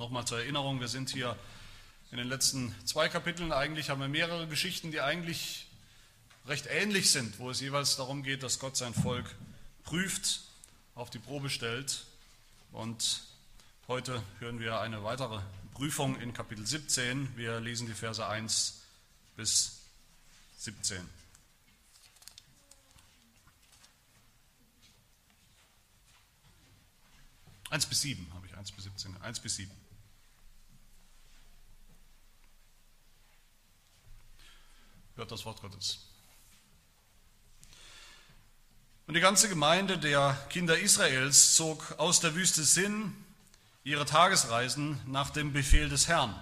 Nochmal zur Erinnerung, wir sind hier in den letzten zwei Kapiteln. Eigentlich haben wir mehrere Geschichten, die eigentlich recht ähnlich sind, wo es jeweils darum geht, dass Gott sein Volk prüft, auf die Probe stellt. Und heute hören wir eine weitere Prüfung in Kapitel 17. Wir lesen die Verse 1 bis 17. 1 bis 7 habe ich, 1 bis 17, 1 bis 7. Hört das Wort Gottes. Und die ganze Gemeinde der Kinder Israels zog aus der Wüste Sinn ihre Tagesreisen nach dem Befehl des Herrn.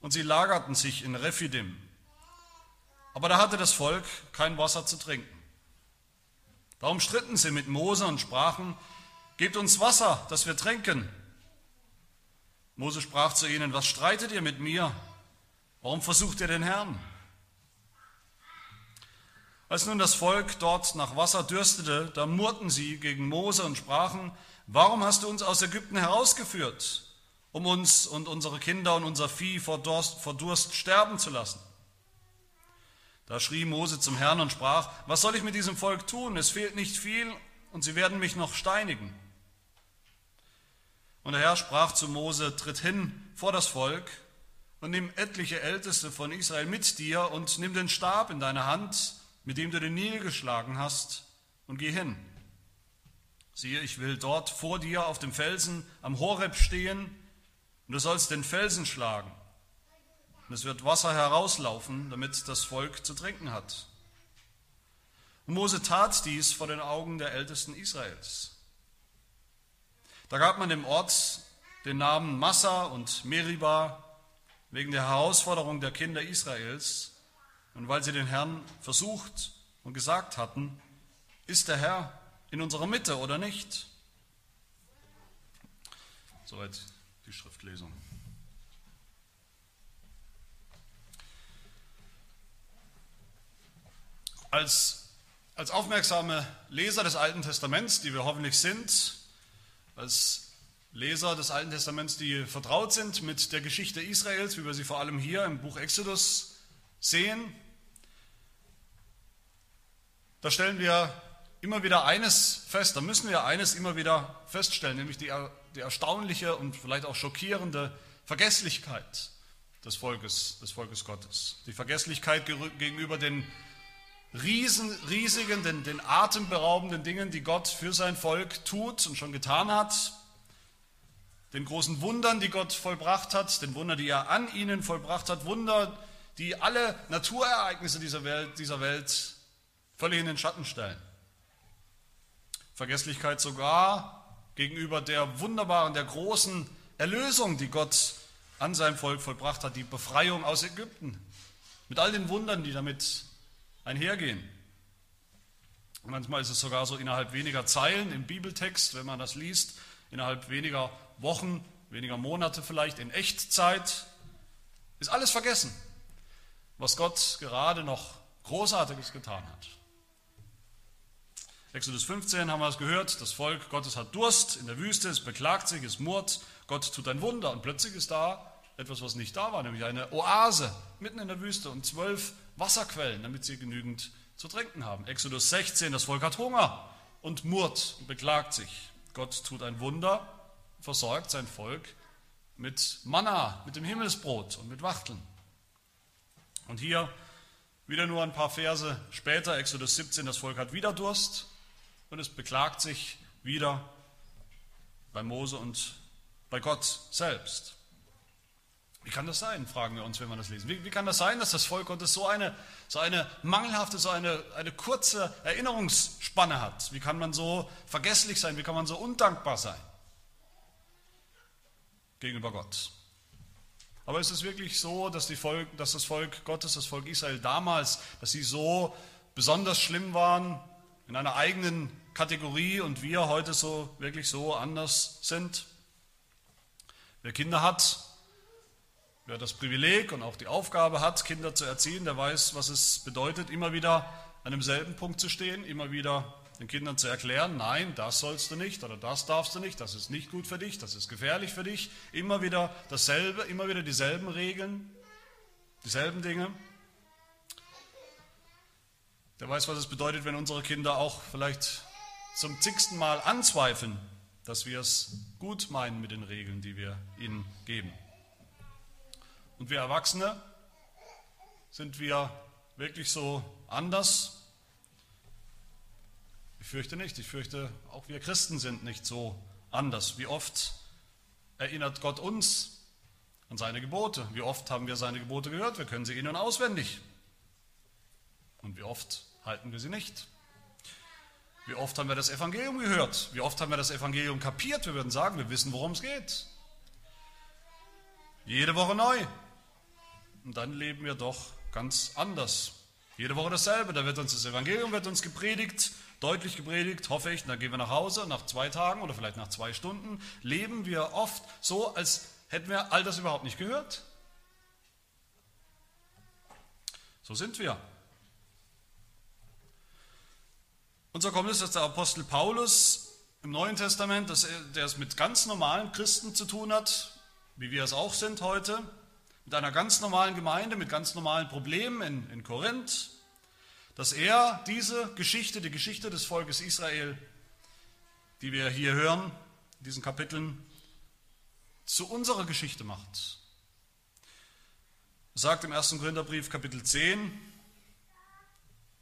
Und sie lagerten sich in Rephidim. Aber da hatte das Volk kein Wasser zu trinken. Darum stritten sie mit Mose und sprachen, Gebt uns Wasser, dass wir trinken. Mose sprach zu ihnen, was streitet ihr mit mir? Warum versucht ihr den Herrn? Als nun das Volk dort nach Wasser dürstete, da murrten sie gegen Mose und sprachen, warum hast du uns aus Ägypten herausgeführt, um uns und unsere Kinder und unser Vieh vor Durst, vor Durst sterben zu lassen? Da schrie Mose zum Herrn und sprach, was soll ich mit diesem Volk tun? Es fehlt nicht viel und sie werden mich noch steinigen. Und der Herr sprach zu Mose, tritt hin vor das Volk und nimm etliche Älteste von Israel mit dir und nimm den Stab in deine Hand, mit dem du den Nil geschlagen hast, und geh hin. Siehe, ich will dort vor dir auf dem Felsen am Horeb stehen, und du sollst den Felsen schlagen. Und es wird Wasser herauslaufen, damit das Volk zu trinken hat. Und Mose tat dies vor den Augen der Ältesten Israels. Da gab man dem Ort den Namen Massa und Meriba wegen der Herausforderung der Kinder Israels und weil sie den Herrn versucht und gesagt hatten, ist der Herr in unserer Mitte oder nicht? Soweit die Schriftlesung. Als, als aufmerksame Leser des Alten Testaments, die wir hoffentlich sind, als Leser des Alten Testaments, die vertraut sind mit der Geschichte Israels, wie wir sie vor allem hier im Buch Exodus sehen, da stellen wir immer wieder eines fest, da müssen wir eines immer wieder feststellen, nämlich die, die erstaunliche und vielleicht auch schockierende Vergesslichkeit des Volkes, des Volkes Gottes. Die Vergesslichkeit gegenüber den riesen, riesigen, den, den atemberaubenden Dingen, die Gott für sein Volk tut und schon getan hat, den großen Wundern, die Gott vollbracht hat, den Wunder, die er an ihnen vollbracht hat, Wunder, die alle Naturereignisse dieser Welt, dieser Welt völlig in den Schatten stellen. Vergesslichkeit sogar gegenüber der wunderbaren, der großen Erlösung, die Gott an seinem Volk vollbracht hat, die Befreiung aus Ägypten, mit all den Wundern, die damit einhergehen. Manchmal ist es sogar so innerhalb weniger Zeilen im Bibeltext, wenn man das liest, innerhalb weniger Wochen, weniger Monate vielleicht in Echtzeit, ist alles vergessen, was Gott gerade noch Großartiges getan hat. Exodus 15 haben wir es gehört, das Volk Gottes hat Durst in der Wüste, es beklagt sich, es murrt, Gott tut ein Wunder und plötzlich ist da etwas, was nicht da war, nämlich eine Oase mitten in der Wüste und zwölf Wasserquellen, damit sie genügend zu trinken haben. Exodus 16, das Volk hat Hunger und murrt und beklagt sich. Gott tut ein Wunder, versorgt sein Volk mit Manna, mit dem Himmelsbrot und mit Wachteln. Und hier wieder nur ein paar Verse später, Exodus 17, das Volk hat wieder Durst und es beklagt sich wieder bei Mose und bei Gott selbst. Wie kann das sein, fragen wir uns, wenn wir das lesen. Wie, wie, kann das sein, dass das Volk Gottes so eine, so eine mangelhafte, so eine, eine kurze Erinnerungsspanne hat? Wie kann man so vergesslich sein? Wie kann man so undankbar sein gegenüber Gott? Aber ist es wirklich so, dass, Volk, dass das Volk Gottes, das Volk Israel damals, dass sie so besonders schlimm waren in einer eigenen Kategorie und wir heute so wirklich so anders sind? Wer Kinder hat, Wer das Privileg und auch die Aufgabe hat, Kinder zu erziehen, der weiß, was es bedeutet, immer wieder an demselben Punkt zu stehen, immer wieder den Kindern zu erklären, nein, das sollst du nicht oder das darfst du nicht, das ist nicht gut für dich, das ist gefährlich für dich. Immer wieder dasselbe, immer wieder dieselben Regeln, dieselben Dinge. Der weiß, was es bedeutet, wenn unsere Kinder auch vielleicht zum zigsten Mal anzweifeln, dass wir es gut meinen mit den Regeln, die wir ihnen geben. Und wir Erwachsene, sind wir wirklich so anders? Ich fürchte nicht. Ich fürchte, auch wir Christen sind nicht so anders. Wie oft erinnert Gott uns an seine Gebote? Wie oft haben wir seine Gebote gehört? Wir können sie ihnen auswendig. Und wie oft halten wir sie nicht? Wie oft haben wir das Evangelium gehört? Wie oft haben wir das Evangelium kapiert? Wir würden sagen, wir wissen, worum es geht. Jede Woche neu. Und dann leben wir doch ganz anders. Jede Woche dasselbe. Da wird uns das Evangelium wird uns gepredigt, deutlich gepredigt, hoffe ich. dann gehen wir nach Hause nach zwei Tagen oder vielleicht nach zwei Stunden. Leben wir oft so, als hätten wir all das überhaupt nicht gehört. So sind wir. Und so kommt es, dass der Apostel Paulus im Neuen Testament, dass er, der es mit ganz normalen Christen zu tun hat, wie wir es auch sind heute, mit einer ganz normalen Gemeinde, mit ganz normalen Problemen in, in Korinth, dass er diese Geschichte, die Geschichte des Volkes Israel, die wir hier hören, in diesen Kapiteln, zu unserer Geschichte macht. Er sagt im 1. Korintherbrief Kapitel 10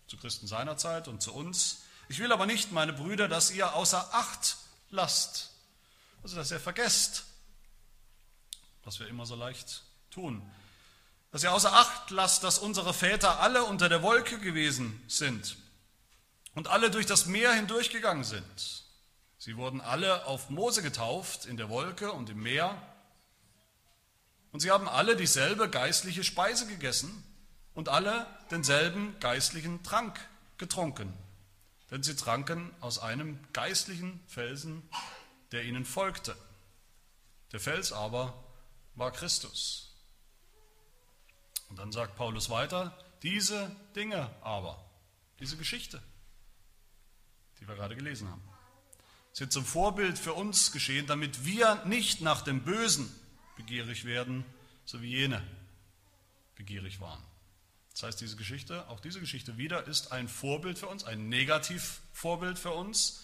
zu Christen seiner Zeit und zu uns, ich will aber nicht, meine Brüder, dass ihr außer Acht lasst, also dass ihr vergesst, was wir immer so leicht tun. Dass ihr außer Acht lasst, dass unsere Väter alle unter der Wolke gewesen sind und alle durch das Meer hindurchgegangen sind. Sie wurden alle auf Mose getauft in der Wolke und im Meer. Und sie haben alle dieselbe geistliche Speise gegessen und alle denselben geistlichen Trank getrunken. Denn sie tranken aus einem geistlichen Felsen, der ihnen folgte. Der Fels aber war Christus. Und dann sagt Paulus weiter, diese Dinge aber, diese Geschichte, die wir gerade gelesen haben, sind zum Vorbild für uns geschehen, damit wir nicht nach dem Bösen begierig werden, so wie jene begierig waren. Das heißt, diese Geschichte, auch diese Geschichte wieder, ist ein Vorbild für uns, ein Negativvorbild für uns,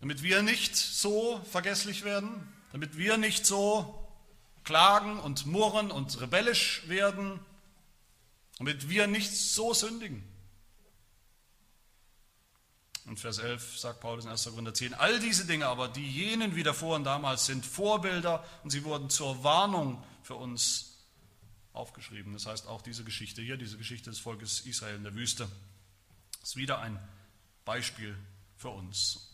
damit wir nicht so vergesslich werden, damit wir nicht so klagen und murren und rebellisch werden, damit wir nicht so sündigen. Und Vers 11 sagt Paulus in 1. Korinther 10, all diese Dinge aber, die jenen widerfuhren damals, sind Vorbilder und sie wurden zur Warnung für uns aufgeschrieben. Das heißt, auch diese Geschichte hier, diese Geschichte des Volkes Israel in der Wüste, ist wieder ein Beispiel für uns.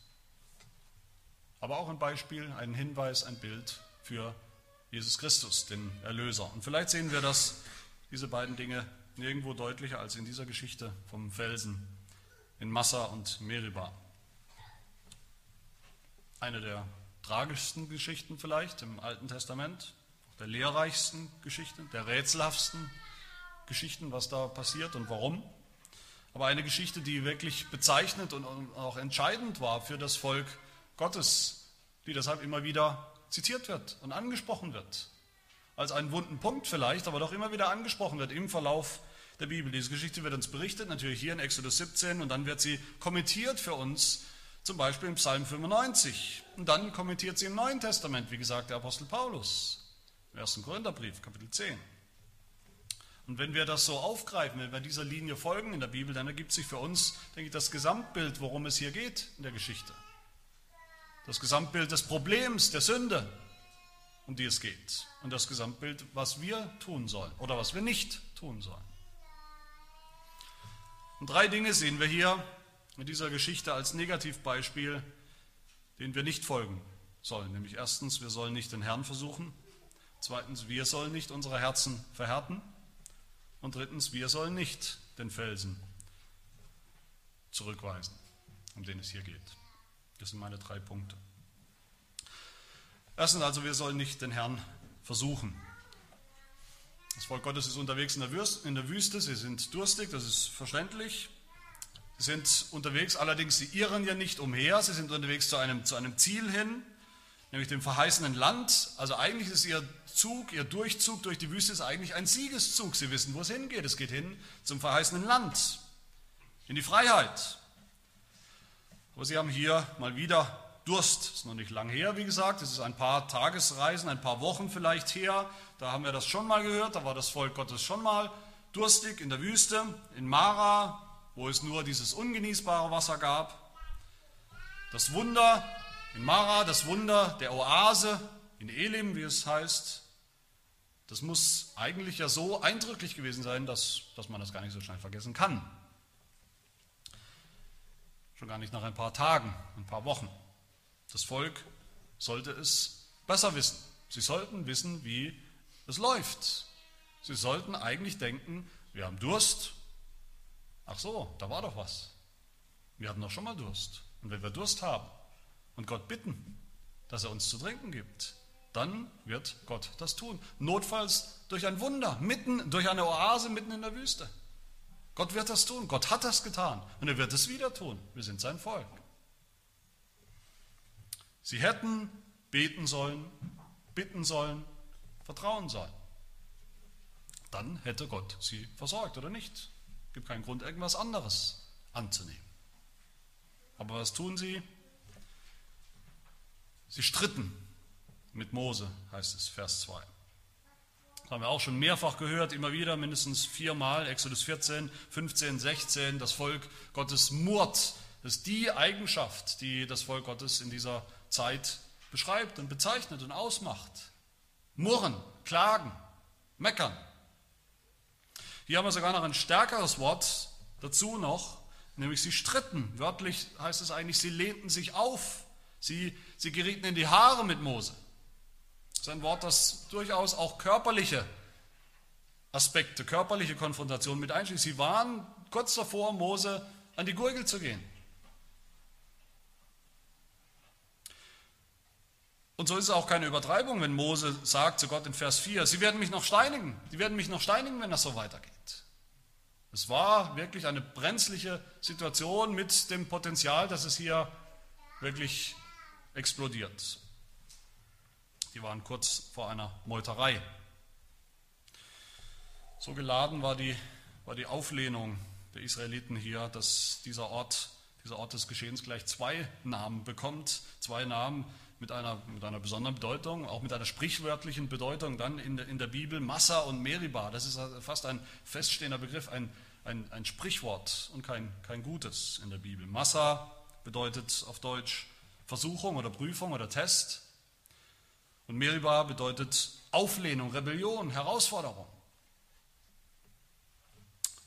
Aber auch ein Beispiel, ein Hinweis, ein Bild für Jesus Christus, den Erlöser. Und vielleicht sehen wir das, diese beiden Dinge nirgendwo deutlicher als in dieser Geschichte vom Felsen in Massa und Meribah. Eine der tragischsten Geschichten vielleicht im Alten Testament, der lehrreichsten Geschichten, der rätselhaftesten Geschichten, was da passiert und warum. Aber eine Geschichte, die wirklich bezeichnend und auch entscheidend war für das Volk Gottes, die deshalb immer wieder zitiert wird und angesprochen wird. Als einen wunden Punkt vielleicht, aber doch immer wieder angesprochen wird im Verlauf der Bibel. Diese Geschichte wird uns berichtet, natürlich hier in Exodus 17, und dann wird sie kommentiert für uns, zum Beispiel im Psalm 95. Und dann kommentiert sie im Neuen Testament, wie gesagt, der Apostel Paulus, im 1. Korintherbrief, Kapitel 10. Und wenn wir das so aufgreifen, wenn wir dieser Linie folgen in der Bibel, dann ergibt sich für uns, denke ich, das Gesamtbild, worum es hier geht in der Geschichte das Gesamtbild des Problems, der Sünde, um die es geht. Und das Gesamtbild, was wir tun sollen oder was wir nicht tun sollen. Und drei Dinge sehen wir hier in dieser Geschichte als Negativbeispiel, denen wir nicht folgen sollen. Nämlich erstens, wir sollen nicht den Herrn versuchen. Zweitens, wir sollen nicht unsere Herzen verhärten. Und drittens, wir sollen nicht den Felsen zurückweisen, um den es hier geht. Das sind meine drei Punkte. Erstens also, wir sollen nicht den Herrn versuchen. Das Volk Gottes ist unterwegs in der Wüste, sie sind durstig, das ist verständlich. Sie sind unterwegs, allerdings sie irren ja nicht umher, sie sind unterwegs zu einem, zu einem Ziel hin, nämlich dem verheißenen Land. Also eigentlich ist ihr Zug, ihr Durchzug durch die Wüste ist eigentlich ein Siegeszug. Sie wissen, wo es hingeht. Es geht hin zum verheißenen Land, in die Freiheit. Aber sie haben hier mal wieder Durst. Ist noch nicht lang her, wie gesagt. Es ist ein paar Tagesreisen, ein paar Wochen vielleicht her. Da haben wir das schon mal gehört. Da war das Volk Gottes schon mal durstig in der Wüste, in Mara, wo es nur dieses ungenießbare Wasser gab. Das Wunder in Mara, das Wunder der Oase in Elim, wie es heißt, das muss eigentlich ja so eindrücklich gewesen sein, dass, dass man das gar nicht so schnell vergessen kann. Schon gar nicht nach ein paar Tagen, ein paar Wochen. Das Volk sollte es besser wissen. Sie sollten wissen, wie es läuft. Sie sollten eigentlich denken, wir haben Durst. Ach so, da war doch was. Wir hatten doch schon mal Durst. Und wenn wir Durst haben und Gott bitten, dass er uns zu trinken gibt, dann wird Gott das tun. Notfalls durch ein Wunder, mitten durch eine Oase mitten in der Wüste. Gott wird das tun. Gott hat das getan und er wird es wieder tun. Wir sind sein Volk. Sie hätten beten sollen, bitten sollen, vertrauen sollen. Dann hätte Gott sie versorgt oder nicht. Es gibt keinen Grund, irgendwas anderes anzunehmen. Aber was tun sie? Sie stritten mit Mose, heißt es, Vers 2. Das haben wir auch schon mehrfach gehört, immer wieder, mindestens viermal, Exodus 14, 15, 16, das Volk Gottes murrt. Das ist die Eigenschaft, die das Volk Gottes in dieser Zeit beschreibt und bezeichnet und ausmacht. Murren, klagen, meckern. Hier haben wir sogar noch ein stärkeres Wort dazu noch, nämlich sie stritten. Wörtlich heißt es eigentlich, sie lehnten sich auf. Sie, sie gerieten in die Haare mit Mose. Das ist ein Wort, das durchaus auch körperliche Aspekte, körperliche Konfrontation mit einschließt. Sie waren kurz davor, Mose an die Gurgel zu gehen. Und so ist es auch keine Übertreibung, wenn Mose sagt zu Gott in Vers 4, sie werden mich noch steinigen, sie werden mich noch steinigen, wenn das so weitergeht. Es war wirklich eine brenzliche Situation mit dem Potenzial, dass es hier wirklich explodiert. Die waren kurz vor einer Meuterei. So geladen war die, war die Auflehnung der Israeliten hier, dass dieser Ort, dieser Ort des Geschehens gleich zwei Namen bekommt, zwei Namen, mit einer, mit einer besonderen Bedeutung, auch mit einer sprichwörtlichen Bedeutung dann in der, in der Bibel, Massa und Meribah. Das ist fast ein feststehender Begriff, ein, ein, ein Sprichwort und kein, kein gutes in der Bibel. Massa bedeutet auf Deutsch Versuchung oder Prüfung oder Test. Und Meribah bedeutet Auflehnung, Rebellion, Herausforderung.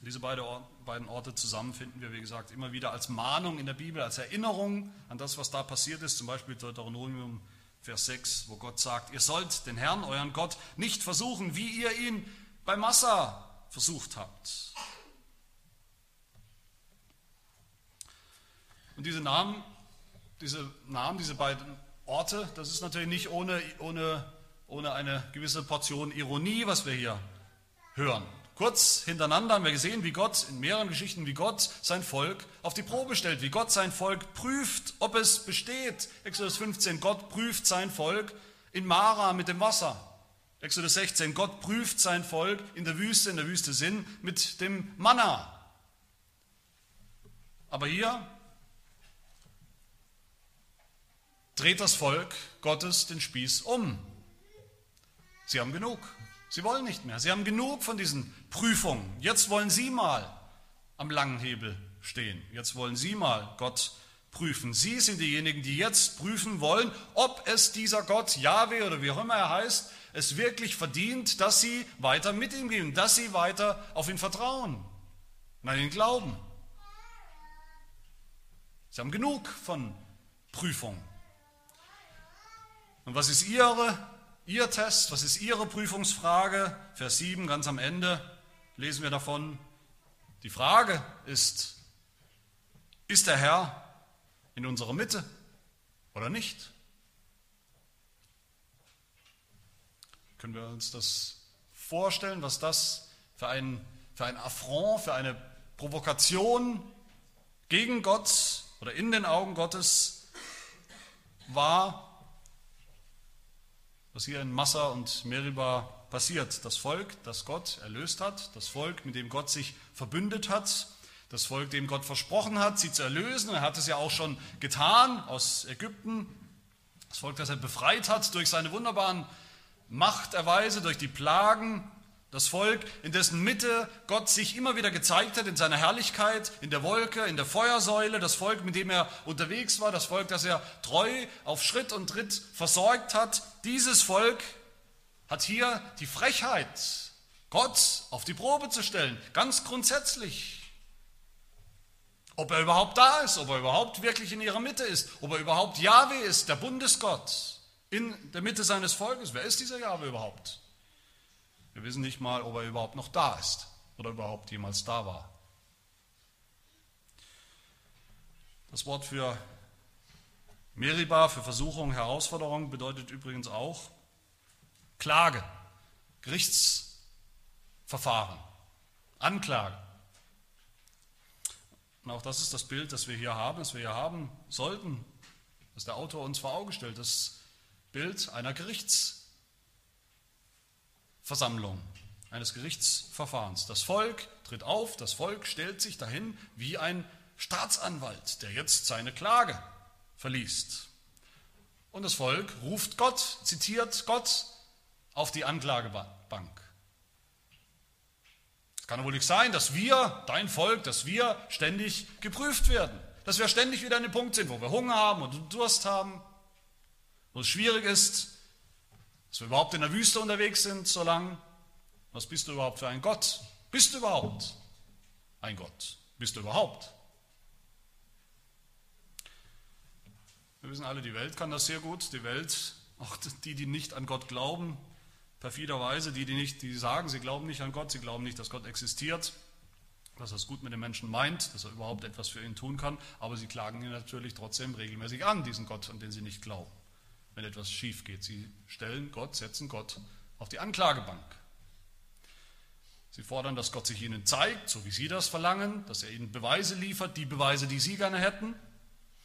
Diese beiden Orte zusammen finden wir, wie gesagt, immer wieder als Mahnung in der Bibel, als Erinnerung an das, was da passiert ist. Zum Beispiel Deuteronomium Vers 6, wo Gott sagt, ihr sollt den Herrn, euren Gott, nicht versuchen, wie ihr ihn bei Massa versucht habt. Und diese Namen, diese Namen, diese beiden Orte, das ist natürlich nicht ohne, ohne, ohne eine gewisse Portion Ironie, was wir hier hören. Kurz hintereinander haben wir gesehen, wie Gott in mehreren Geschichten, wie Gott sein Volk auf die Probe stellt, wie Gott sein Volk prüft, ob es besteht. Exodus 15, Gott prüft sein Volk in Mara mit dem Wasser. Exodus 16, Gott prüft sein Volk in der Wüste, in der Wüste Sinn, mit dem Manna. Aber hier dreht das Volk Gottes den Spieß um. Sie haben genug. Sie wollen nicht mehr. Sie haben genug von diesen Prüfungen. Jetzt wollen Sie mal am langen Hebel stehen. Jetzt wollen Sie mal Gott prüfen. Sie sind diejenigen, die jetzt prüfen wollen, ob es dieser Gott, Yahweh oder wie auch immer er heißt, es wirklich verdient, dass Sie weiter mit ihm gehen, dass Sie weiter auf ihn vertrauen und an ihn glauben. Sie haben genug von Prüfungen. Und was ist Ihre Ihr Test, was ist Ihre Prüfungsfrage? Vers 7, ganz am Ende lesen wir davon. Die Frage ist, ist der Herr in unserer Mitte oder nicht? Können wir uns das vorstellen, was das für ein, für ein Affront, für eine Provokation Gegen Gott oder in den Augen Gottes war, was hier in Massa und Meriba passiert. Das Volk, das Gott erlöst hat, das Volk, mit dem Gott sich verbündet hat, das Volk, dem Gott versprochen hat, sie zu erlösen. Er hat es ja auch schon getan aus Ägypten. Das Volk, das er befreit hat durch seine wunderbaren Machterweise, durch die Plagen. Das Volk, in dessen Mitte Gott sich immer wieder gezeigt hat, in seiner Herrlichkeit, in der Wolke, in der Feuersäule. Das Volk, mit dem er unterwegs war. Das Volk, das er treu auf Schritt und Tritt versorgt hat. Dieses Volk hat hier die Frechheit, Gott auf die Probe zu stellen. Ganz grundsätzlich. Ob er überhaupt da ist, ob er überhaupt wirklich in ihrer Mitte ist, ob er überhaupt Jahwe ist, der Bundesgott in der Mitte seines Volkes. Wer ist dieser Jahwe überhaupt? Wir wissen nicht mal, ob er überhaupt noch da ist oder überhaupt jemals da war. Das Wort für Meriba, für Versuchung, Herausforderung bedeutet übrigens auch Klage, Gerichtsverfahren, Anklage. Und auch das ist das Bild, das wir hier haben, das wir hier haben sollten, das der Autor uns vor Augen stellt, das Bild einer Gerichtsversammlung, eines Gerichtsverfahrens. Das Volk tritt auf, das Volk stellt sich dahin wie ein Staatsanwalt, der jetzt seine Klage verliest. Und das Volk ruft Gott, zitiert Gott auf die Anklagebank. Kann doch wohl nicht sein, dass wir, dein Volk, dass wir ständig geprüft werden. Dass wir ständig wieder an dem Punkt sind, wo wir Hunger haben und Durst haben, wo es schwierig ist, dass wir überhaupt in der Wüste unterwegs sind so lang. Was bist du überhaupt für ein Gott? Bist du überhaupt ein Gott? Bist du überhaupt? Wir wissen alle, die Welt kann das sehr gut. Die Welt, auch die, die nicht an Gott glauben, perfiderweise, die, die nicht, die sagen, sie glauben nicht an Gott, sie glauben nicht, dass Gott existiert, dass er es gut mit den Menschen meint, dass er überhaupt etwas für ihn tun kann, aber sie klagen ihn natürlich trotzdem regelmäßig an, diesen Gott, an den sie nicht glauben, wenn etwas schief geht. Sie stellen Gott, setzen Gott auf die Anklagebank. Sie fordern, dass Gott sich ihnen zeigt, so wie sie das verlangen, dass er ihnen Beweise liefert, die Beweise, die sie gerne hätten,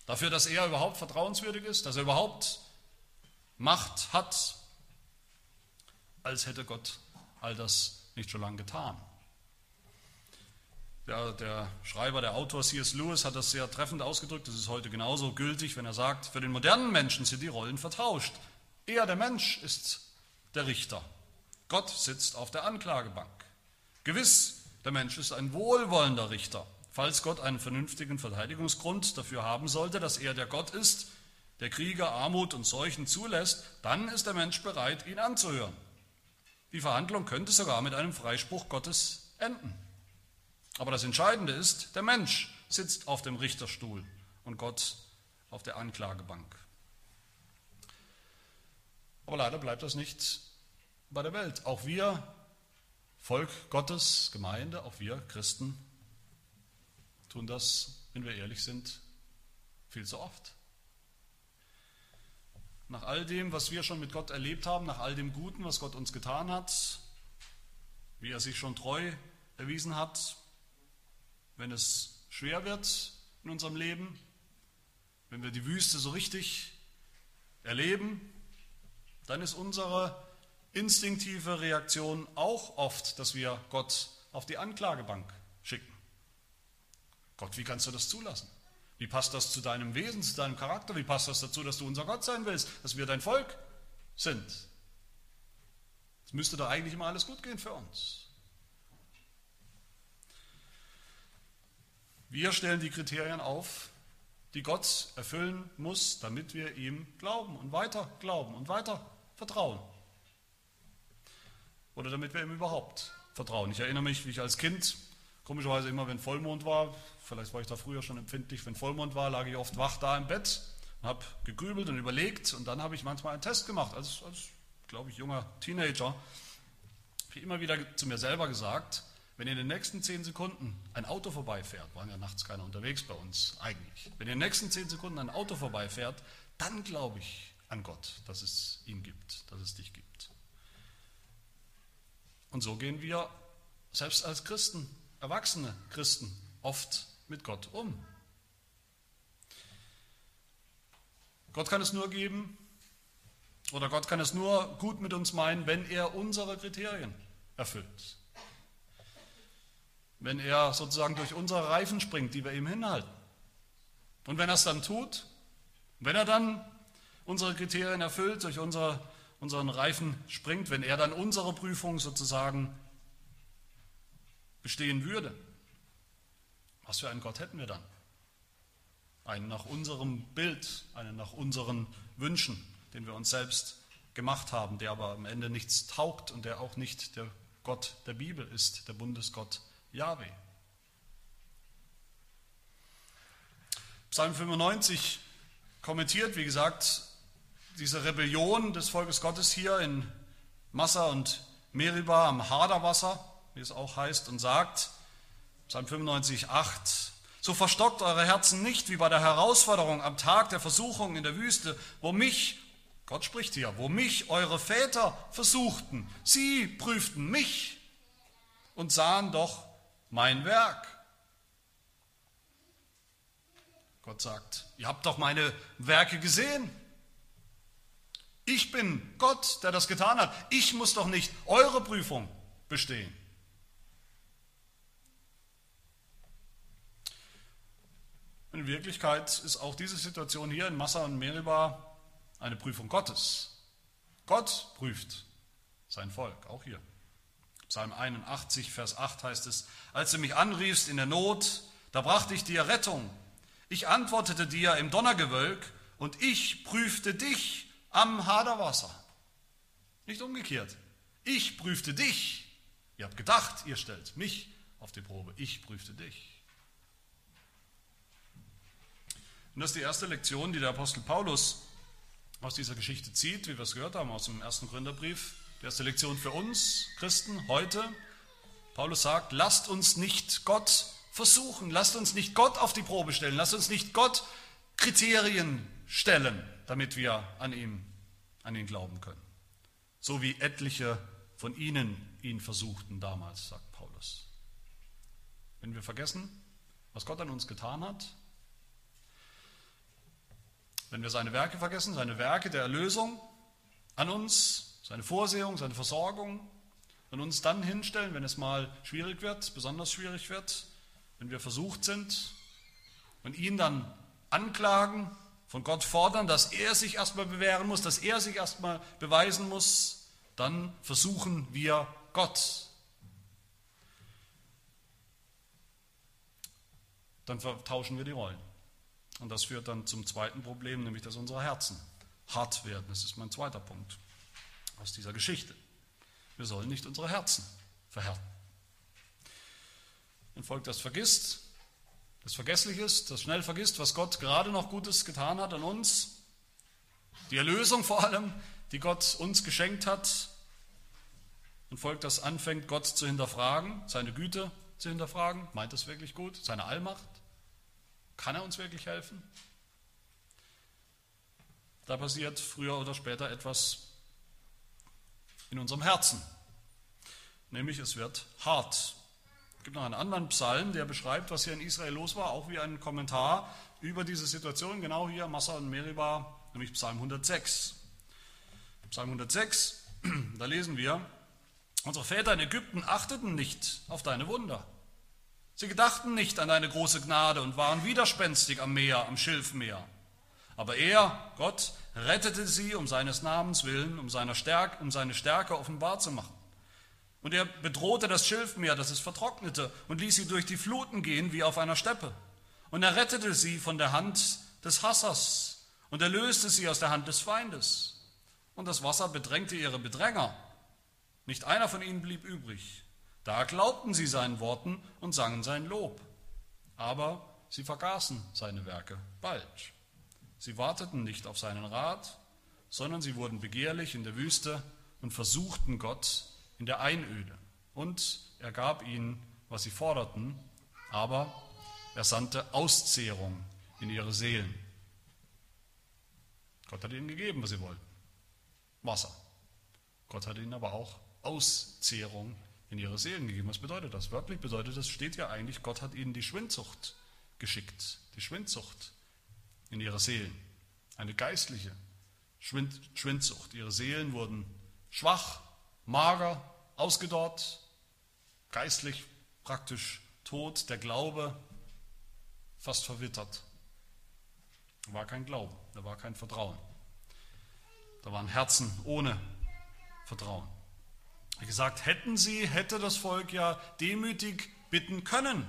dafür, dass er überhaupt vertrauenswürdig ist, dass er überhaupt Macht hat, als hätte Gott all das nicht schon lange getan. Der, der, Schreiber, der Autor C.S. Lewis hat das sehr treffend ausgedrückt. Das ist heute genauso gültig, wenn er sagt, für den modernen Menschen sind die Rollen vertauscht. Er, der Mensch, ist der Richter. Gott sitzt auf der Anklagebank. Gewiss, der Mensch ist ein wohlwollender Richter. Falls Gott einen vernünftigen Verteidigungsgrund dafür haben sollte, dass er der Gott ist, der Kriege, Armut und Seuchen zulässt, dann ist der Mensch bereit, ihn anzuhören. Die Verhandlung könnte sogar mit einem Freispruch Gottes enden. Aber das Entscheidende ist, der Mensch sitzt auf dem Richterstuhl und Gott auf der Anklagebank. Aber leider bleibt das nicht bei der Welt. Auch wir, Volk Gottes, Gemeinde, auch wir Christen, tun das, wenn wir ehrlich sind, viel zu oft. Nach all dem, was wir schon mit Gott erlebt haben, nach all dem Guten, was Gott uns getan hat, wie er sich schon treu erwiesen hat, wenn es schwer wird in unserem Leben, wenn wir die Wüste so richtig erleben, dann ist unsere instinktive Reaktion auch oft, dass wir Gott auf die Anklagebank schicken. Gott, wie kannst du das zulassen? Wie passt das zu deinem Wesen, zu deinem Charakter? Wie passt das dazu, dass du unser Gott sein willst, dass wir dein Volk sind? Es müsste doch eigentlich immer alles gut gehen für uns. Wir stellen die Kriterien auf, die Gott erfüllen muss, damit wir ihm glauben und weiter glauben und weiter vertrauen. Oder damit wir ihm überhaupt vertrauen. Ich erinnere mich, wie ich als Kind Komischerweise immer, wenn Vollmond war, vielleicht war ich da früher schon empfindlich, wenn Vollmond war, lag ich oft wach da im Bett und habe gegrübelt und überlegt und dann habe ich manchmal einen Test gemacht, als, als glaube ich, junger Teenager. Habe ich immer wieder zu mir selber gesagt, wenn in den nächsten zehn Sekunden ein Auto vorbeifährt, waren ja nachts keiner unterwegs bei uns eigentlich, wenn in den nächsten zehn Sekunden ein Auto vorbeifährt, dann glaube ich an Gott, dass es ihn gibt, dass es dich gibt. Und so gehen wir, selbst als Christen, erwachsene Christen, oft mit Gott um. Gott kann es nur geben, oder Gott kann es nur gut mit uns meinen, wenn er unsere Kriterien erfüllt. Wenn er sozusagen durch unsere Reifen springt, die wir ihm hinhalten. Und wenn er es dann tut, wenn er dann unsere Kriterien erfüllt, durch unsere, unseren Reifen springt, wenn er dann unsere Prüfung sozusagen bestehen würde, was für einen Gott hätten wir dann? Einen nach unserem Bild, einen nach unseren Wünschen, den wir uns selbst gemacht haben, der aber am Ende nichts taugt und der auch nicht der Gott der Bibel ist, der Bundesgott Yahweh. Psalm 95 kommentiert, wie gesagt, diese Rebellion des Volkes Gottes hier in Massa und Meribah am Haderwasser, wie es auch heißt, und sagt, Psalm 95, 8, so verstockt eure Herzen nicht wie bei der Herausforderung am Tag der Versuchung in der Wüste, wo mich, Gott spricht hier, wo mich eure Väter versuchten. Sie prüften mich und sahen doch mein Werk. Gott sagt, ihr habt doch meine Werke gesehen. Ich bin Gott, der das getan hat. Ich muss doch nicht eure Prüfung bestehen. In Wirklichkeit ist auch diese Situation hier in Massa und Meribah eine Prüfung Gottes. Gott prüft sein Volk, auch hier. Psalm 81, Vers 8 heißt es, als du mich anriefst in der Not, da brachte ich dir Rettung. Ich antwortete dir im Donnergewölk und ich prüfte dich am Haderwasser. Nicht umgekehrt. Ich prüfte dich. Ihr habt gedacht, ihr stellt mich auf die Probe. Ich prüfte dich. Und das ist die erste Lektion, die der Apostel Paulus aus dieser Geschichte zieht, wie wir es gehört haben aus dem ersten Gründerbrief. Die erste Lektion für uns Christen heute. Paulus sagt, lasst uns nicht Gott versuchen, lasst uns nicht Gott auf die Probe stellen, lasst uns nicht Gott Kriterien stellen, damit wir an ihm, an ihn glauben können. So wie etliche von ihnen ihn versuchten damals, sagt Paulus. Wenn wir vergessen, was Gott an uns getan hat, wenn wir seine Werke vergessen, seine Werke der Erlösung an uns, seine Vorsehung, seine Versorgung, und uns dann hinstellen, wenn es mal schwierig wird, besonders schwierig wird, wenn wir versucht sind und ihn dann anklagen, von Gott fordern, dass er sich erstmal bewähren muss, dass er sich erstmal beweisen muss, dann versuchen wir Gott. Dann vertauschen wir die Rollen. Und das führt dann zum zweiten Problem, nämlich dass unsere Herzen hart werden. Das ist mein zweiter Punkt aus dieser Geschichte. Wir sollen nicht unsere Herzen verhärten. Ein Volk, das vergisst, das vergesslich ist, das schnell vergisst, was Gott gerade noch Gutes getan hat an uns, die Erlösung vor allem, die Gott uns geschenkt hat. Ein Volk, das anfängt, Gott zu hinterfragen, seine Güte zu hinterfragen, meint es wirklich gut, seine Allmacht. Kann er uns wirklich helfen? Da passiert früher oder später etwas in unserem Herzen, nämlich es wird hart. Es gibt noch einen anderen Psalm, der beschreibt, was hier in Israel los war, auch wie ein Kommentar über diese Situation, genau hier Massa und Meribah, nämlich Psalm 106. Psalm 106, da lesen wir, unsere Väter in Ägypten achteten nicht auf deine Wunder Sie gedachten nicht an deine große Gnade und waren widerspenstig am Meer, am Schilfmeer. Aber er, Gott, rettete sie um seines Namens willen, um, seiner Stärke, um seine Stärke offenbar zu machen. Und er bedrohte das Schilfmeer, dass es vertrocknete, und ließ sie durch die Fluten gehen wie auf einer Steppe. Und er rettete sie von der Hand des Hassers und erlöste sie aus der Hand des Feindes. Und das Wasser bedrängte ihre Bedränger. Nicht einer von ihnen blieb übrig. Da glaubten sie seinen Worten und sangen sein Lob. Aber sie vergaßen seine Werke bald. Sie warteten nicht auf seinen Rat, sondern sie wurden begehrlich in der Wüste und versuchten Gott in der Einöde. Und er gab ihnen, was sie forderten, aber er sandte Auszehrung in ihre Seelen. Gott hat ihnen gegeben, was sie wollten. Wasser. Gott hat ihnen aber auch Auszehrung in ihre Seelen gegeben. Was bedeutet das? Wörtlich bedeutet das, steht ja eigentlich, Gott hat ihnen die Schwindsucht geschickt, die Schwindsucht in ihre Seelen. eine geistliche Schwind Schwindsucht. Ihre Seelen wurden schwach, mager, ausgedorrt, geistlich praktisch tot, der Glaube fast verwittert. Da war kein Glauben, da war kein Vertrauen. Da waren Herzen ohne Vertrauen. Wie gesagt, hätten sie, hätte das Volk ja demütig bitten können,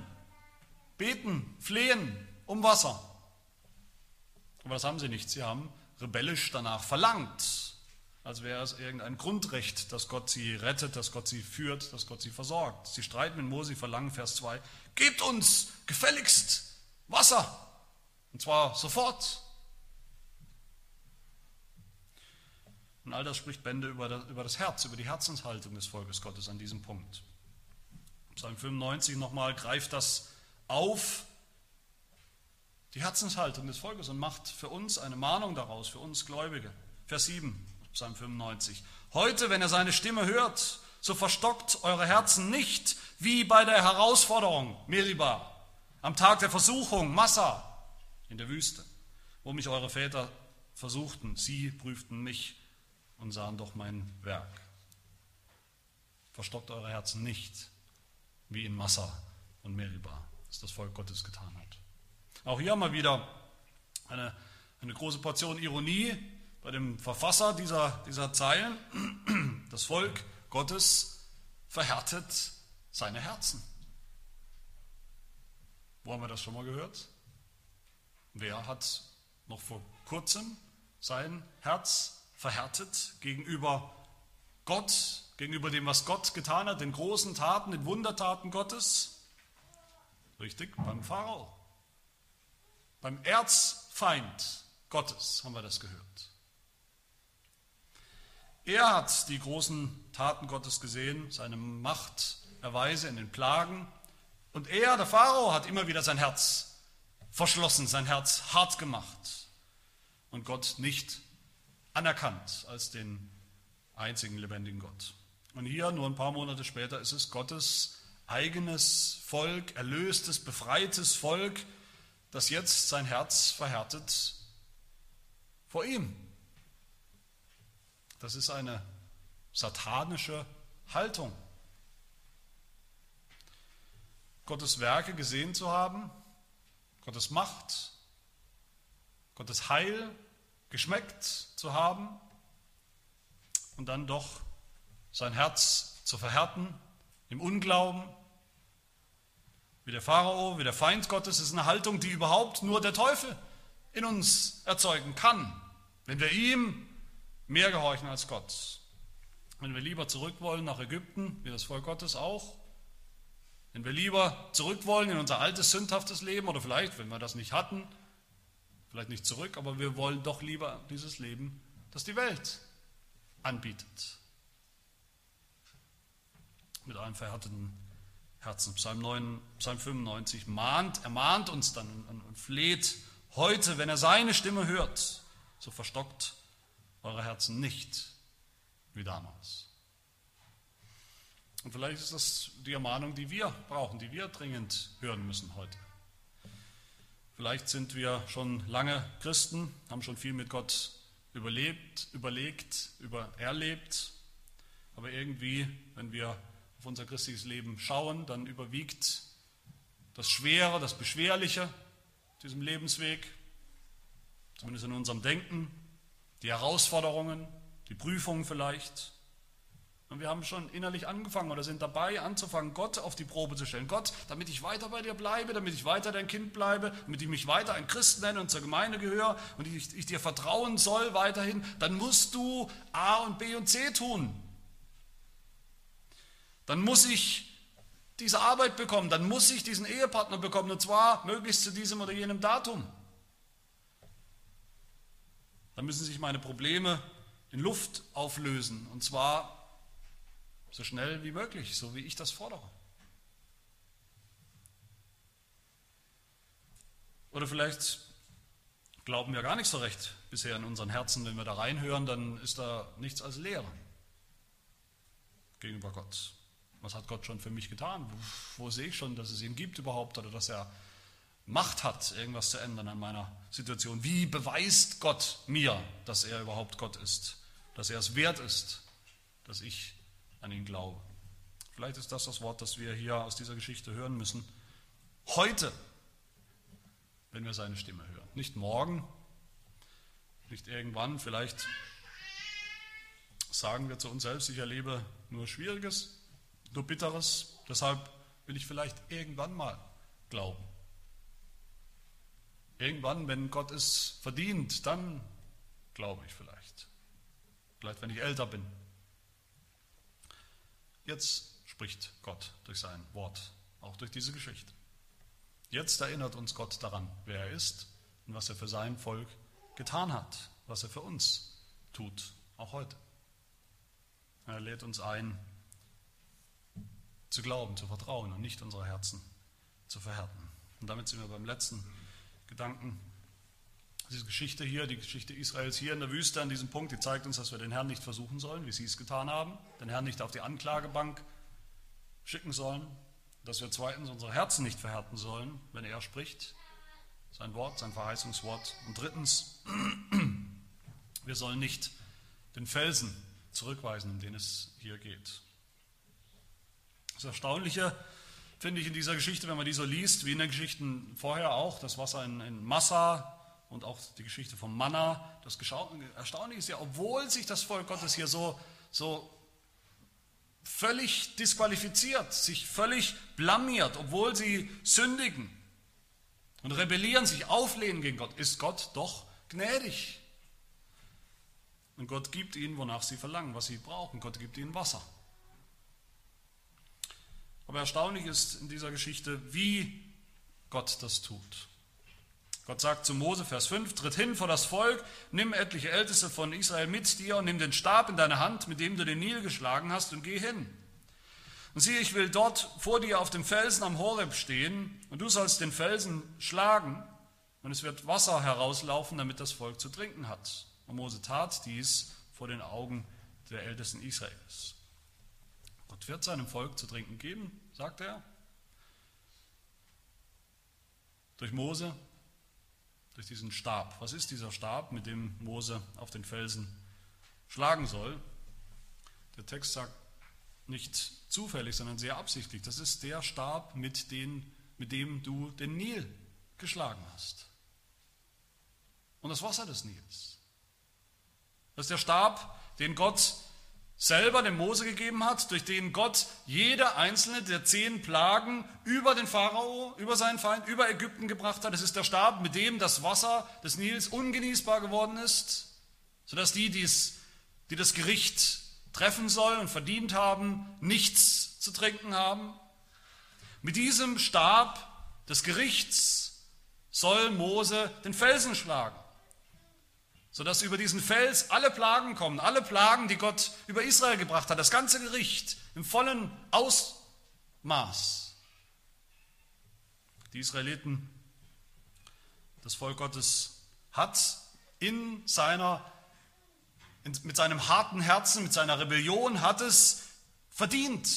beten, flehen um Wasser. Aber das haben sie nicht. Sie haben rebellisch danach verlangt, als wäre es irgendein Grundrecht, dass Gott sie rettet, dass Gott sie führt, dass Gott sie versorgt. Sie streiten mit Mose, verlangen, Vers 2, gebt uns gefälligst Wasser, und zwar sofort. Und all das spricht Bände über das Herz, über die Herzenshaltung des Volkes Gottes an diesem Punkt. Psalm 95 nochmal greift das auf, die Herzenshaltung des Volkes und macht für uns eine Mahnung daraus, für uns Gläubige. Vers 7, Psalm 95. Heute, wenn ihr seine Stimme hört, so verstockt eure Herzen nicht wie bei der Herausforderung Meriba, am Tag der Versuchung Massa in der Wüste, wo mich eure Väter versuchten. Sie prüften mich und sahen doch mein Werk. Verstockt eure Herzen nicht, wie in Massa und Meribah, das das Volk Gottes getan hat. Auch hier mal wieder eine, eine große Portion Ironie bei dem Verfasser dieser, dieser Zeilen. Das Volk Gottes verhärtet seine Herzen. Wo haben wir das schon mal gehört? Wer hat noch vor kurzem sein Herz verhärtet gegenüber Gott, gegenüber dem, was Gott getan hat, den großen Taten, den Wundertaten Gottes? Richtig, beim Pharao. Beim Erzfeind Gottes haben wir das gehört. Er hat die großen Taten Gottes gesehen, seine Macht erweise in den Plagen. Und er, der Pharao, hat immer wieder sein Herz verschlossen, sein Herz hart gemacht und Gott nicht anerkannt als den einzigen lebendigen Gott. Und hier, nur ein paar Monate später, ist es Gottes eigenes Volk, erlöstes, befreites Volk, das jetzt sein Herz verhärtet vor ihm. Das ist eine satanische Haltung. Gottes Werke gesehen zu haben, Gottes Macht, Gottes Heil geschmeckt zu haben und dann doch sein Herz zu verhärten im Unglauben, wie der Pharao, wie der Feind Gottes, ist eine Haltung, die überhaupt nur der Teufel in uns erzeugen kann, wenn wir ihm mehr gehorchen als Gott. Wenn wir lieber zurück wollen nach Ägypten, wie das Volk Gottes auch, wenn wir lieber zurück wollen in unser altes, sündhaftes Leben oder vielleicht, wenn wir das nicht hatten, vielleicht nicht zurück, aber wir wollen doch lieber dieses Leben, das die Welt anbietet. Mit einem verhärteten Herzen. Psalm, 9, Psalm 95 mahnt, ermahnt uns dann und fleht heute, wenn er seine Stimme hört, so verstockt eure Herzen nicht wie damals. Und vielleicht ist das die Ermahnung, die wir brauchen, die wir dringend hören müssen heute. Vielleicht sind wir schon lange Christen, haben schon viel mit Gott überlebt, überlegt, über erlebt, aber irgendwie, wenn wir auf unser christliches Leben schauen, dann überwiegt das Schwere, das Beschwerliche diesem Lebensweg, zumindest in unserem Denken, die Herausforderungen, die Prüfungen vielleicht. Und wir haben schon innerlich angefangen oder sind dabei anzufangen, Gott auf die Probe zu stellen. Gott, damit ich weiter bei dir bleibe, damit ich weiter dein Kind bleibe, damit ich mich weiter ein Christ nenne und zur Gemeinde gehöre und ich, ich dir vertrauen soll weiterhin, dann musst du A und B und C tun. Dann muss ich diese Arbeit bekommen, dann muss ich diesen Ehepartner bekommen und zwar möglichst zu diesem oder jenem Datum. Dann müssen sich meine Probleme in Luft auflösen und zwar so schnell wie möglich, so wie ich das fordere. Oder vielleicht glauben wir gar nicht so recht bisher in unseren Herzen. Wenn wir da reinhören, dann ist da nichts als Leere gegenüber Gott. Was hat Gott schon für mich getan? Wo, wo sehe ich schon, dass es ihn gibt überhaupt oder dass er Macht hat, irgendwas zu ändern an meiner Situation. Wie beweist Gott mir, dass er überhaupt Gott ist, dass er es wert ist, dass ich an ihn glaube? Vielleicht ist das das Wort, das wir hier aus dieser Geschichte hören müssen. Heute, wenn wir seine Stimme hören. Nicht morgen, nicht irgendwann, vielleicht sagen wir zu uns selbst, ich erlebe nur Schwieriges, nur Bitteres, deshalb will ich vielleicht irgendwann mal glauben. Irgendwann, wenn Gott es verdient, dann glaube ich vielleicht. Vielleicht, wenn ich älter bin. Jetzt spricht Gott durch sein Wort, auch durch diese Geschichte. Jetzt erinnert uns Gott daran, wer er ist und was er für sein Volk getan hat, was er für uns tut, auch heute. Er lädt uns ein, zu glauben, zu vertrauen und nicht unsere Herzen zu verhärten. Und damit sind wir beim letzten Gedanken. Diese Geschichte hier, die Geschichte Israels hier in der Wüste an diesem Punkt, die zeigt uns, dass wir den Herrn nicht versuchen sollen, wie sie es getan haben, den Herrn nicht auf die Anklagebank schicken sollen, dass wir zweitens unsere Herzen nicht verhärten sollen, wenn er spricht, sein Wort, sein Verheißungswort. Und drittens, wir sollen nicht den Felsen zurückweisen, um den es hier geht. Das Erstaunliche finde ich in dieser Geschichte, wenn man die so liest, wie in den Geschichten vorher auch, das Wasser in, in Massa und auch die Geschichte vom Manna, das Erstaunliche ist ja, obwohl sich das Volk Gottes hier so, so völlig disqualifiziert, sich völlig blamiert, obwohl sie sündigen und rebellieren, sich auflehnen gegen Gott, ist Gott doch gnädig. Und Gott gibt ihnen, wonach sie verlangen, was sie brauchen. Gott gibt ihnen Wasser. Aber erstaunlich ist in dieser Geschichte, wie Gott das tut. Gott sagt zu Mose, Vers 5, tritt hin vor das Volk, nimm etliche Älteste von Israel mit dir und nimm den Stab in deine Hand, mit dem du den Nil geschlagen hast, und geh hin. Und siehe, ich will dort vor dir auf dem Felsen am Horeb stehen, und du sollst den Felsen schlagen, und es wird Wasser herauslaufen, damit das Volk zu trinken hat. Und Mose tat dies vor den Augen der Ältesten Israels. Gott wird seinem Volk zu trinken geben, sagt er. Durch Mose, durch diesen Stab. Was ist dieser Stab, mit dem Mose auf den Felsen schlagen soll? Der Text sagt nicht zufällig, sondern sehr absichtlich. Das ist der Stab, mit, den, mit dem du den Nil geschlagen hast. Und das Wasser des Nils. Das ist der Stab, den Gott selber dem Mose gegeben hat, durch den Gott jede einzelne der zehn Plagen über den Pharao, über seinen Feind, über Ägypten gebracht hat. Es ist der Stab, mit dem das Wasser des Nils ungenießbar geworden ist, sodass die, die's, die das Gericht treffen sollen und verdient haben, nichts zu trinken haben. Mit diesem Stab des Gerichts soll Mose den Felsen schlagen sodass über diesen Fels alle Plagen kommen, alle Plagen, die Gott über Israel gebracht hat, das ganze Gericht im vollen Ausmaß. Die Israeliten, das Volk Gottes, hat in seiner, mit seinem harten Herzen, mit seiner Rebellion, hat es verdient,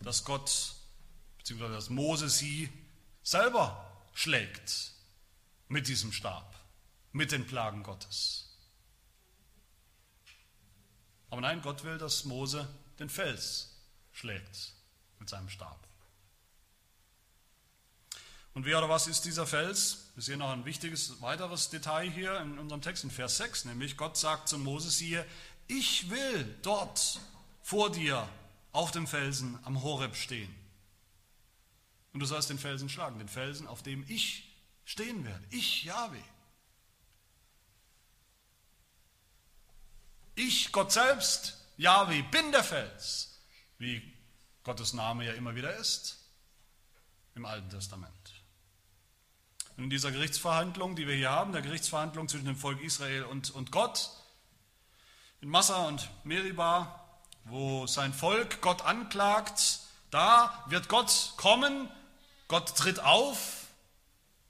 dass Gott bzw. dass Mose sie selber schlägt mit diesem Stab mit den Plagen Gottes. Aber nein, Gott will, dass Mose den Fels schlägt mit seinem Stab. Und wer oder was ist dieser Fels? Wir sehen noch ein wichtiges weiteres Detail hier in unserem Text in Vers 6, nämlich Gott sagt zu Mose, siehe, ich will dort vor dir auf dem Felsen am Horeb stehen. Und du sollst den Felsen schlagen, den Felsen, auf dem ich stehen werde. Ich, Yahweh. Ich, Gott selbst, Yahweh, bin der Fels, wie Gottes Name ja immer wieder ist im Alten Testament. Und in dieser Gerichtsverhandlung, die wir hier haben, der Gerichtsverhandlung zwischen dem Volk Israel und, und Gott, in Massa und Meribah, wo sein Volk Gott anklagt, da wird Gott kommen, Gott tritt auf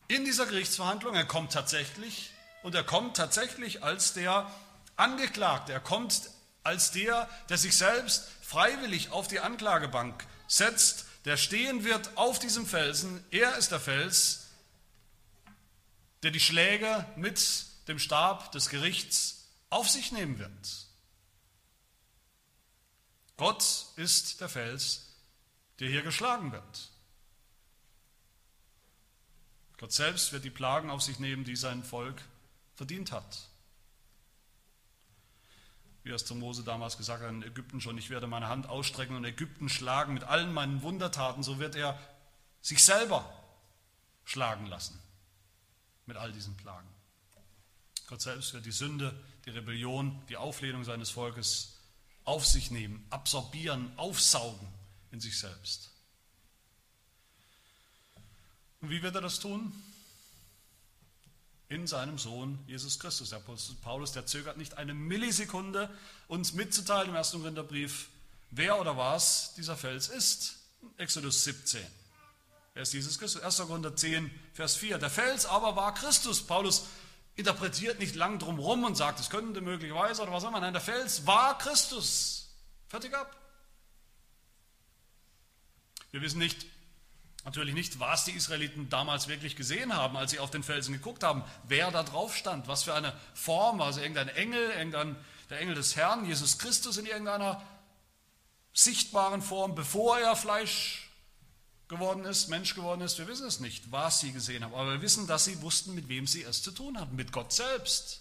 in dieser Gerichtsverhandlung, er kommt tatsächlich und er kommt tatsächlich als der Angeklagte. Er kommt als der, der sich selbst freiwillig auf die Anklagebank setzt, der stehen wird auf diesem Felsen. Er ist der Fels, der die Schläge mit dem Stab des Gerichts auf sich nehmen wird. Gott ist der Fels, der hier geschlagen wird. Gott selbst wird die Plagen auf sich nehmen, die sein Volk verdient hat. Wie er es zu Mose damals gesagt hat, in Ägypten schon, ich werde meine Hand ausstrecken und Ägypten schlagen mit allen meinen Wundertaten, so wird er sich selber schlagen lassen mit all diesen Plagen. Gott selbst wird die Sünde, die Rebellion, die Auflehnung seines Volkes auf sich nehmen, absorbieren, aufsaugen in sich selbst. Und wie wird er das tun? In seinem Sohn Jesus Christus. Der Apostel Paulus, der zögert nicht eine Millisekunde, uns mitzuteilen im ersten Korintherbrief, wer oder was dieser Fels ist. Exodus 17. Wer ist Jesus Christus? 1. Korinther 10, Vers 4. Der Fels aber war Christus. Paulus interpretiert nicht lang drum rum und sagt, es könnte möglicherweise oder was auch immer. Nein, der Fels war Christus. Fertig ab. Wir wissen nicht, natürlich nicht, was die Israeliten damals wirklich gesehen haben, als sie auf den Felsen geguckt haben, wer da drauf stand, was für eine Form, also irgendein Engel, irgendein, der Engel des Herrn, Jesus Christus in irgendeiner sichtbaren Form, bevor er Fleisch geworden ist, Mensch geworden ist. Wir wissen es nicht, was sie gesehen haben, aber wir wissen, dass sie wussten, mit wem sie es zu tun hatten, mit Gott selbst.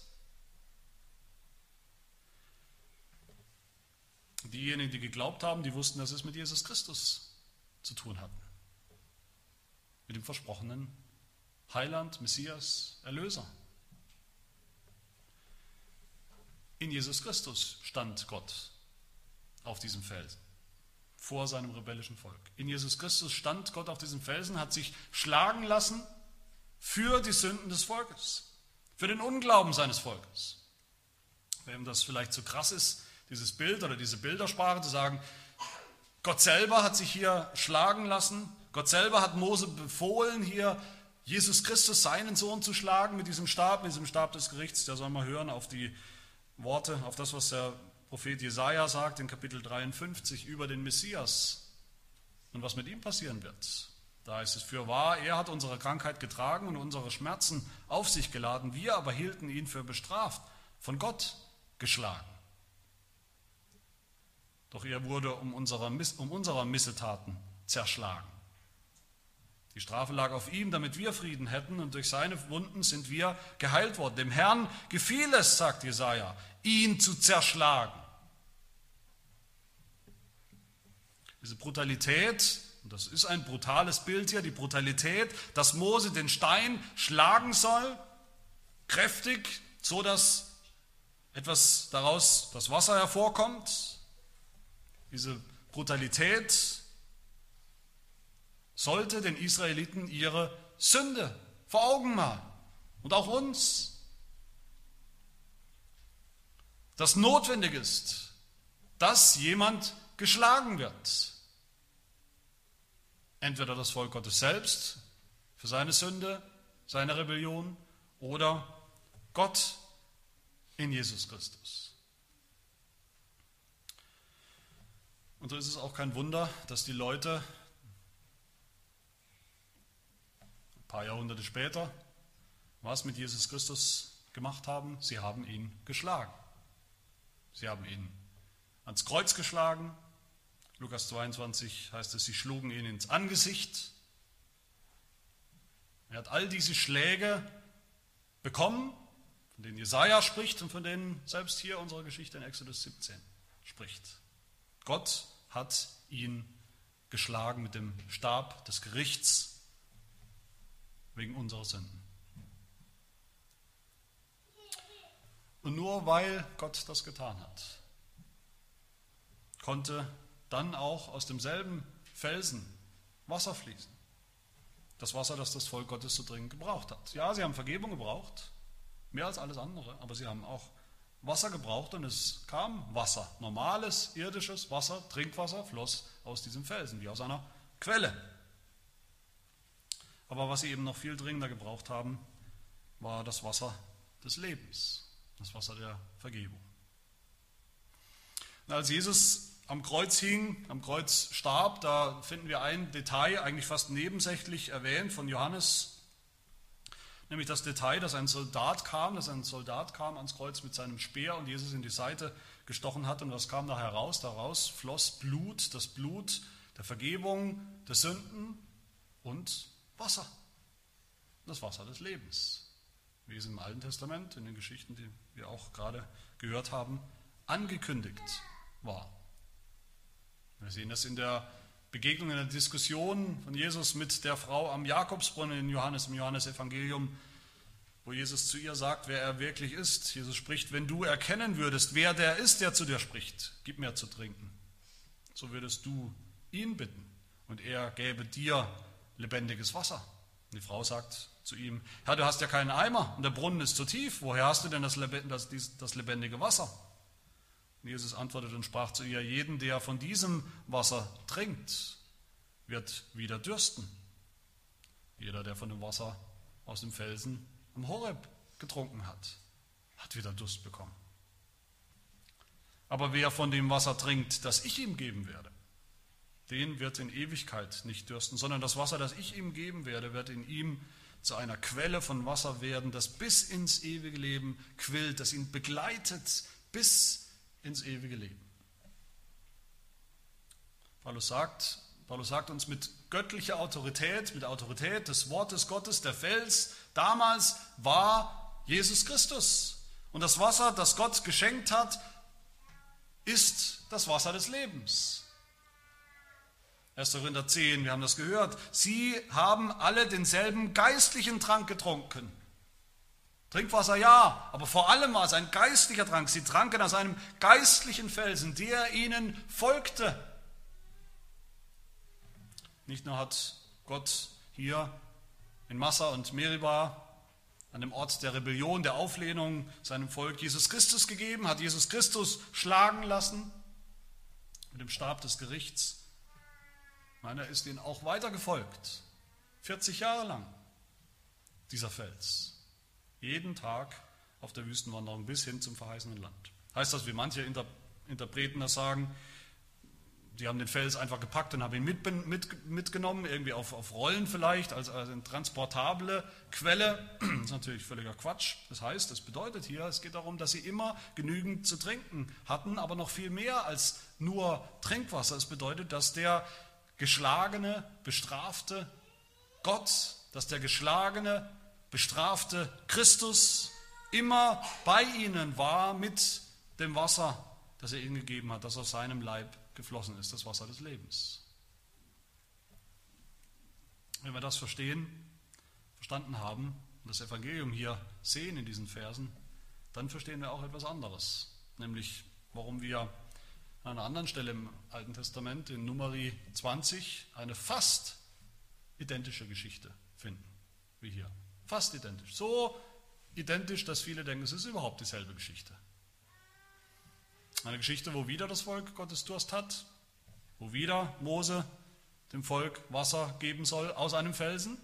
Diejenigen, die geglaubt haben, die wussten, dass es mit Jesus Christus zu tun hatten. Mit dem versprochenen Heiland, Messias, Erlöser. In Jesus Christus stand Gott auf diesem Felsen vor seinem rebellischen Volk. In Jesus Christus stand Gott auf diesem Felsen, hat sich schlagen lassen für die Sünden des Volkes, für den Unglauben seines Volkes. Wem das vielleicht zu krass ist, dieses Bild oder diese Bildersprache zu sagen, Gott selber hat sich hier schlagen lassen, Gott selber hat Mose befohlen, hier Jesus Christus, seinen Sohn, zu schlagen mit diesem Stab, mit diesem Stab des Gerichts. Der soll mal hören auf die Worte, auf das, was der Prophet Jesaja sagt in Kapitel 53 über den Messias und was mit ihm passieren wird. Da ist es für wahr, er hat unsere Krankheit getragen und unsere Schmerzen auf sich geladen. Wir aber hielten ihn für bestraft, von Gott geschlagen. Doch er wurde um unserer, um unserer Missetaten zerschlagen. Die Strafe lag auf ihm, damit wir Frieden hätten, und durch seine Wunden sind wir geheilt worden. Dem Herrn gefiel es, sagt Jesaja, ihn zu zerschlagen. Diese Brutalität, und das ist ein brutales Bild hier, die Brutalität, dass Mose den Stein schlagen soll, kräftig, so dass etwas daraus, das Wasser hervorkommt. Diese Brutalität sollte den Israeliten ihre Sünde vor Augen malen und auch uns dass notwendig ist, dass jemand geschlagen wird. Entweder das Volk Gottes selbst für seine Sünde, seine Rebellion oder Gott in Jesus Christus. Und so ist es auch kein Wunder, dass die Leute ein paar Jahrhunderte später was mit Jesus Christus gemacht haben. Sie haben ihn geschlagen. Sie haben ihn ans Kreuz geschlagen. Lukas 22 heißt es, sie schlugen ihn ins Angesicht. Er hat all diese Schläge bekommen, von denen Jesaja spricht und von denen selbst hier unsere Geschichte in Exodus 17 spricht. Gott hat ihn geschlagen mit dem Stab des Gerichts wegen unserer Sünden. Und nur weil Gott das getan hat, konnte dann auch aus demselben Felsen Wasser fließen. Das Wasser, das das Volk Gottes so dringend gebraucht hat. Ja, sie haben Vergebung gebraucht, mehr als alles andere, aber sie haben auch Wasser gebraucht und es kam Wasser. Normales, irdisches Wasser, Trinkwasser floss aus diesem Felsen, wie aus einer Quelle. Aber was sie eben noch viel dringender gebraucht haben, war das Wasser des Lebens das Wasser der Vergebung. Und als Jesus am Kreuz hing, am Kreuz starb, da finden wir ein Detail, eigentlich fast nebensächlich erwähnt von Johannes. nämlich das Detail, dass ein Soldat kam, dass ein Soldat kam ans Kreuz mit seinem Speer und Jesus in die Seite gestochen hat. Und was kam da heraus? Daraus floss Blut, das Blut der Vergebung der Sünden und Wasser. Das Wasser des Lebens, wie es im Alten Testament, in den Geschichten, die wir auch gerade gehört haben, angekündigt war. Wir sehen das in der Begegnung, in der Diskussion von Jesus mit der Frau am Jakobsbrunnen in Johannes, im Johannesevangelium, wo Jesus zu ihr sagt, wer er wirklich ist. Jesus spricht, wenn du erkennen würdest, wer der ist, der zu dir spricht, gib mir zu trinken. So würdest du ihn bitten und er gäbe dir lebendiges Wasser. Die Frau sagt zu ihm, Herr, du hast ja keinen Eimer und der Brunnen ist zu tief, woher hast du denn das, lebendige Wasser? Und Jesus antwortete und sprach zu ihr, jeden, der von diesem Wasser trinkt, wird wieder dürsten. Jeder, der von dem Wasser aus dem Felsen am Horeb getrunken hat, hat wieder Durst bekommen. Aber wer von dem Wasser trinkt, das ich ihm geben werde, den wird in Ewigkeit nicht dürsten, sondern das Wasser, das ich ihm geben werde, wird in ihm zu einer Quelle von Wasser werden, das bis ins ewige Leben quillt, das ihn begleitet bis ins ewige Leben. Paulus sagt, Paulus sagt uns mit göttlicher Autorität, mit Autorität des Wortes Gottes, der Fels damals war Jesus Christus. Und das Wasser, das Gott geschenkt hat, ist das Wasser des Lebens. 1. Korinther 10, wir haben das gehört. Sie haben alle denselben geistlichen Trank getrunken. Trinkwasser ja, aber vor allem war es ein geistlicher Trank. Sie tranken aus einem geistlichen Felsen, der ihnen folgte. Nicht nur hat Gott hier in Massa und Meribah an dem Ort der Rebellion, der Auflehnung seinem Volk Jesus Christus gegeben, hat Jesus Christus schlagen lassen mit dem Stab des Gerichts, Nein, er ist ihnen auch weiter gefolgt. 40 Jahre lang, dieser Fels. Jeden Tag auf der Wüstenwanderung bis hin zum verheißenen Land. Heißt das, wie manche Interpreten das sagen, die haben den Fels einfach gepackt und haben ihn mit, mit, mitgenommen, irgendwie auf, auf Rollen vielleicht, als, als eine transportable Quelle. Das ist natürlich völliger Quatsch. Das heißt, es bedeutet hier, es geht darum, dass sie immer genügend zu trinken hatten, aber noch viel mehr als nur Trinkwasser. Es bedeutet, dass der geschlagene, bestrafte Gott, dass der geschlagene, bestrafte Christus immer bei ihnen war mit dem Wasser, das er ihnen gegeben hat, das aus seinem Leib geflossen ist, das Wasser des Lebens. Wenn wir das verstehen, verstanden haben und das Evangelium hier sehen in diesen Versen, dann verstehen wir auch etwas anderes, nämlich warum wir an einer anderen Stelle im Alten Testament, in Numeri 20, eine fast identische Geschichte finden, wie hier. Fast identisch. So identisch, dass viele denken, es ist überhaupt dieselbe Geschichte. Eine Geschichte, wo wieder das Volk Gottes Durst hat, wo wieder Mose dem Volk Wasser geben soll aus einem Felsen.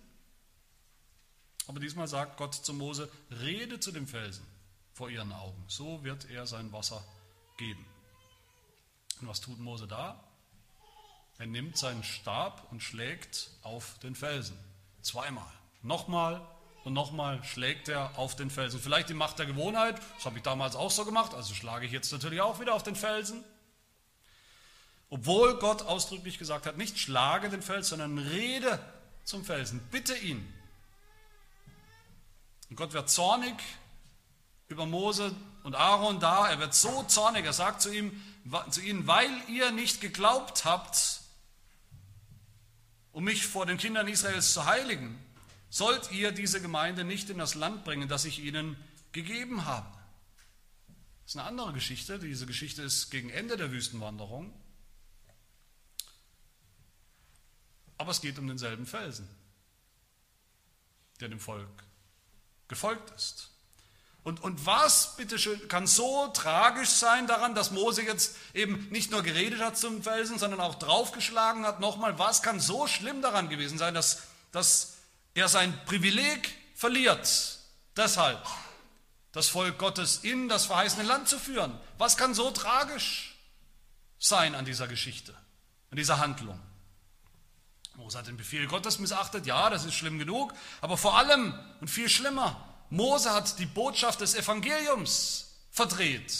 Aber diesmal sagt Gott zu Mose, rede zu dem Felsen vor ihren Augen, so wird er sein Wasser geben. Und was tut Mose da? Er nimmt seinen Stab und schlägt auf den Felsen. Zweimal. Nochmal und nochmal schlägt er auf den Felsen. Vielleicht die Macht der Gewohnheit, das habe ich damals auch so gemacht, also schlage ich jetzt natürlich auch wieder auf den Felsen. Obwohl Gott ausdrücklich gesagt hat, nicht schlage den Felsen, sondern rede zum Felsen, bitte ihn. Und Gott wird zornig über Mose und Aaron da, er wird so zornig, er sagt zu ihm, zu ihnen, weil ihr nicht geglaubt habt, um mich vor den Kindern Israels zu heiligen, sollt ihr diese Gemeinde nicht in das Land bringen, das ich ihnen gegeben habe. Das ist eine andere Geschichte. Diese Geschichte ist gegen Ende der Wüstenwanderung. Aber es geht um denselben Felsen, der dem Volk gefolgt ist. Und, und was, bitteschön, kann so tragisch sein daran, dass Mose jetzt eben nicht nur geredet hat zum Felsen, sondern auch draufgeschlagen hat? Nochmal, was kann so schlimm daran gewesen sein, dass, dass er sein Privileg verliert? Deshalb das Volk Gottes in das verheißene Land zu führen. Was kann so tragisch sein an dieser Geschichte, an dieser Handlung? Mose hat den Befehl Gottes missachtet, ja, das ist schlimm genug, aber vor allem und viel schlimmer, Mose hat die Botschaft des Evangeliums verdreht,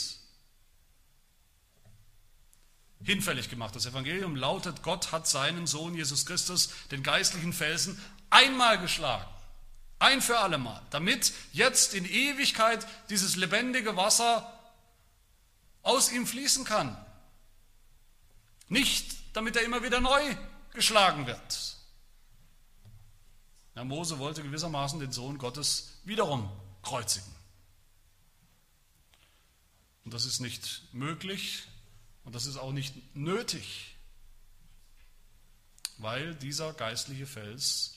hinfällig gemacht. Das Evangelium lautet, Gott hat seinen Sohn Jesus Christus, den geistlichen Felsen, einmal geschlagen. Ein für allemal. Damit jetzt in Ewigkeit dieses lebendige Wasser aus ihm fließen kann. Nicht, damit er immer wieder neu geschlagen wird. Ja, Mose wollte gewissermaßen den Sohn Gottes wiederum kreuzigen. Und das ist nicht möglich und das ist auch nicht nötig, weil dieser geistliche Fels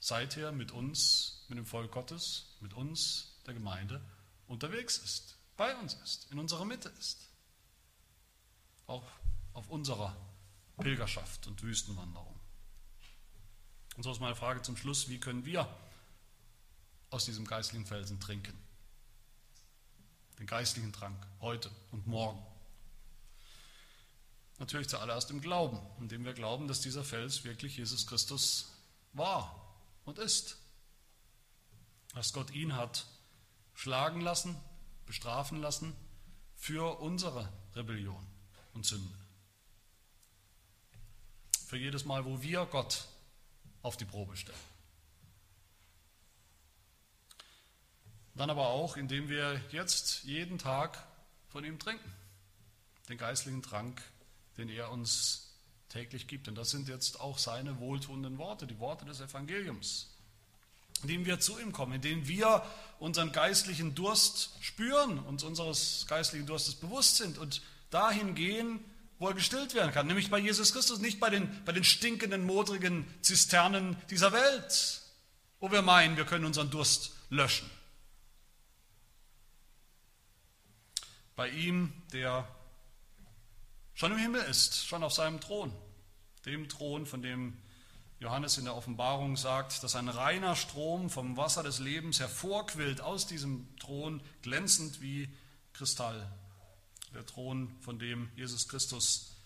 seither mit uns, mit dem Volk Gottes, mit uns, der Gemeinde, unterwegs ist, bei uns ist, in unserer Mitte ist. Auch auf unserer Pilgerschaft und Wüstenwanderung. Und so ist meine Frage zum Schluss, wie können wir aus diesem geistlichen Felsen trinken? Den geistlichen Trank heute und morgen. Natürlich zuallererst im Glauben, indem wir glauben, dass dieser Fels wirklich Jesus Christus war und ist. Dass Gott ihn hat schlagen lassen, bestrafen lassen für unsere Rebellion und Sünde. Für jedes Mal, wo wir Gott auf die Probe stellen. Dann aber auch, indem wir jetzt jeden Tag von ihm trinken. Den geistlichen Trank, den er uns täglich gibt. Denn das sind jetzt auch seine wohltuenden Worte, die Worte des Evangeliums, indem wir zu ihm kommen, indem wir unseren geistlichen Durst spüren, uns unseres geistlichen Durstes bewusst sind und dahin gehen, wo er gestillt werden kann, nämlich bei Jesus Christus, nicht bei den, bei den stinkenden, modrigen Zisternen dieser Welt, wo wir meinen, wir können unseren Durst löschen. Bei ihm, der schon im Himmel ist, schon auf seinem Thron, dem Thron, von dem Johannes in der Offenbarung sagt, dass ein reiner Strom vom Wasser des Lebens hervorquillt aus diesem Thron, glänzend wie Kristall. Der Thron, von dem Jesus Christus,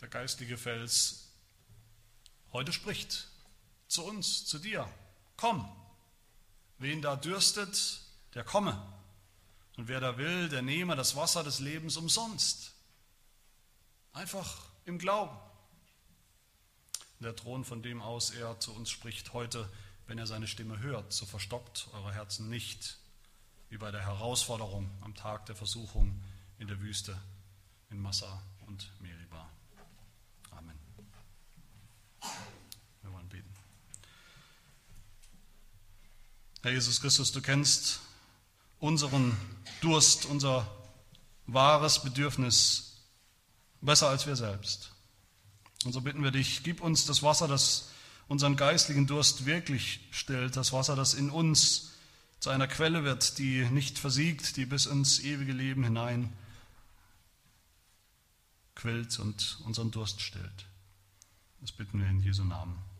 der geistige Fels, heute spricht. Zu uns, zu dir. Komm. Wen da dürstet, der komme. Und wer da will, der nehme das Wasser des Lebens umsonst. Einfach im Glauben. Der Thron, von dem aus er zu uns spricht heute, wenn er seine Stimme hört, so verstockt eure Herzen nicht, wie bei der Herausforderung am Tag der Versuchung in der Wüste in Massa und Meriba. Amen. Wir wollen beten. Herr Jesus Christus, du kennst unseren Durst, unser wahres Bedürfnis besser als wir selbst. Und so bitten wir dich, gib uns das Wasser, das unseren geistlichen Durst wirklich stillt, das Wasser, das in uns zu einer Quelle wird, die nicht versiegt, die bis ins ewige Leben hinein quillt und unseren Durst stillt. Das bitten wir in Jesu Namen. Amen.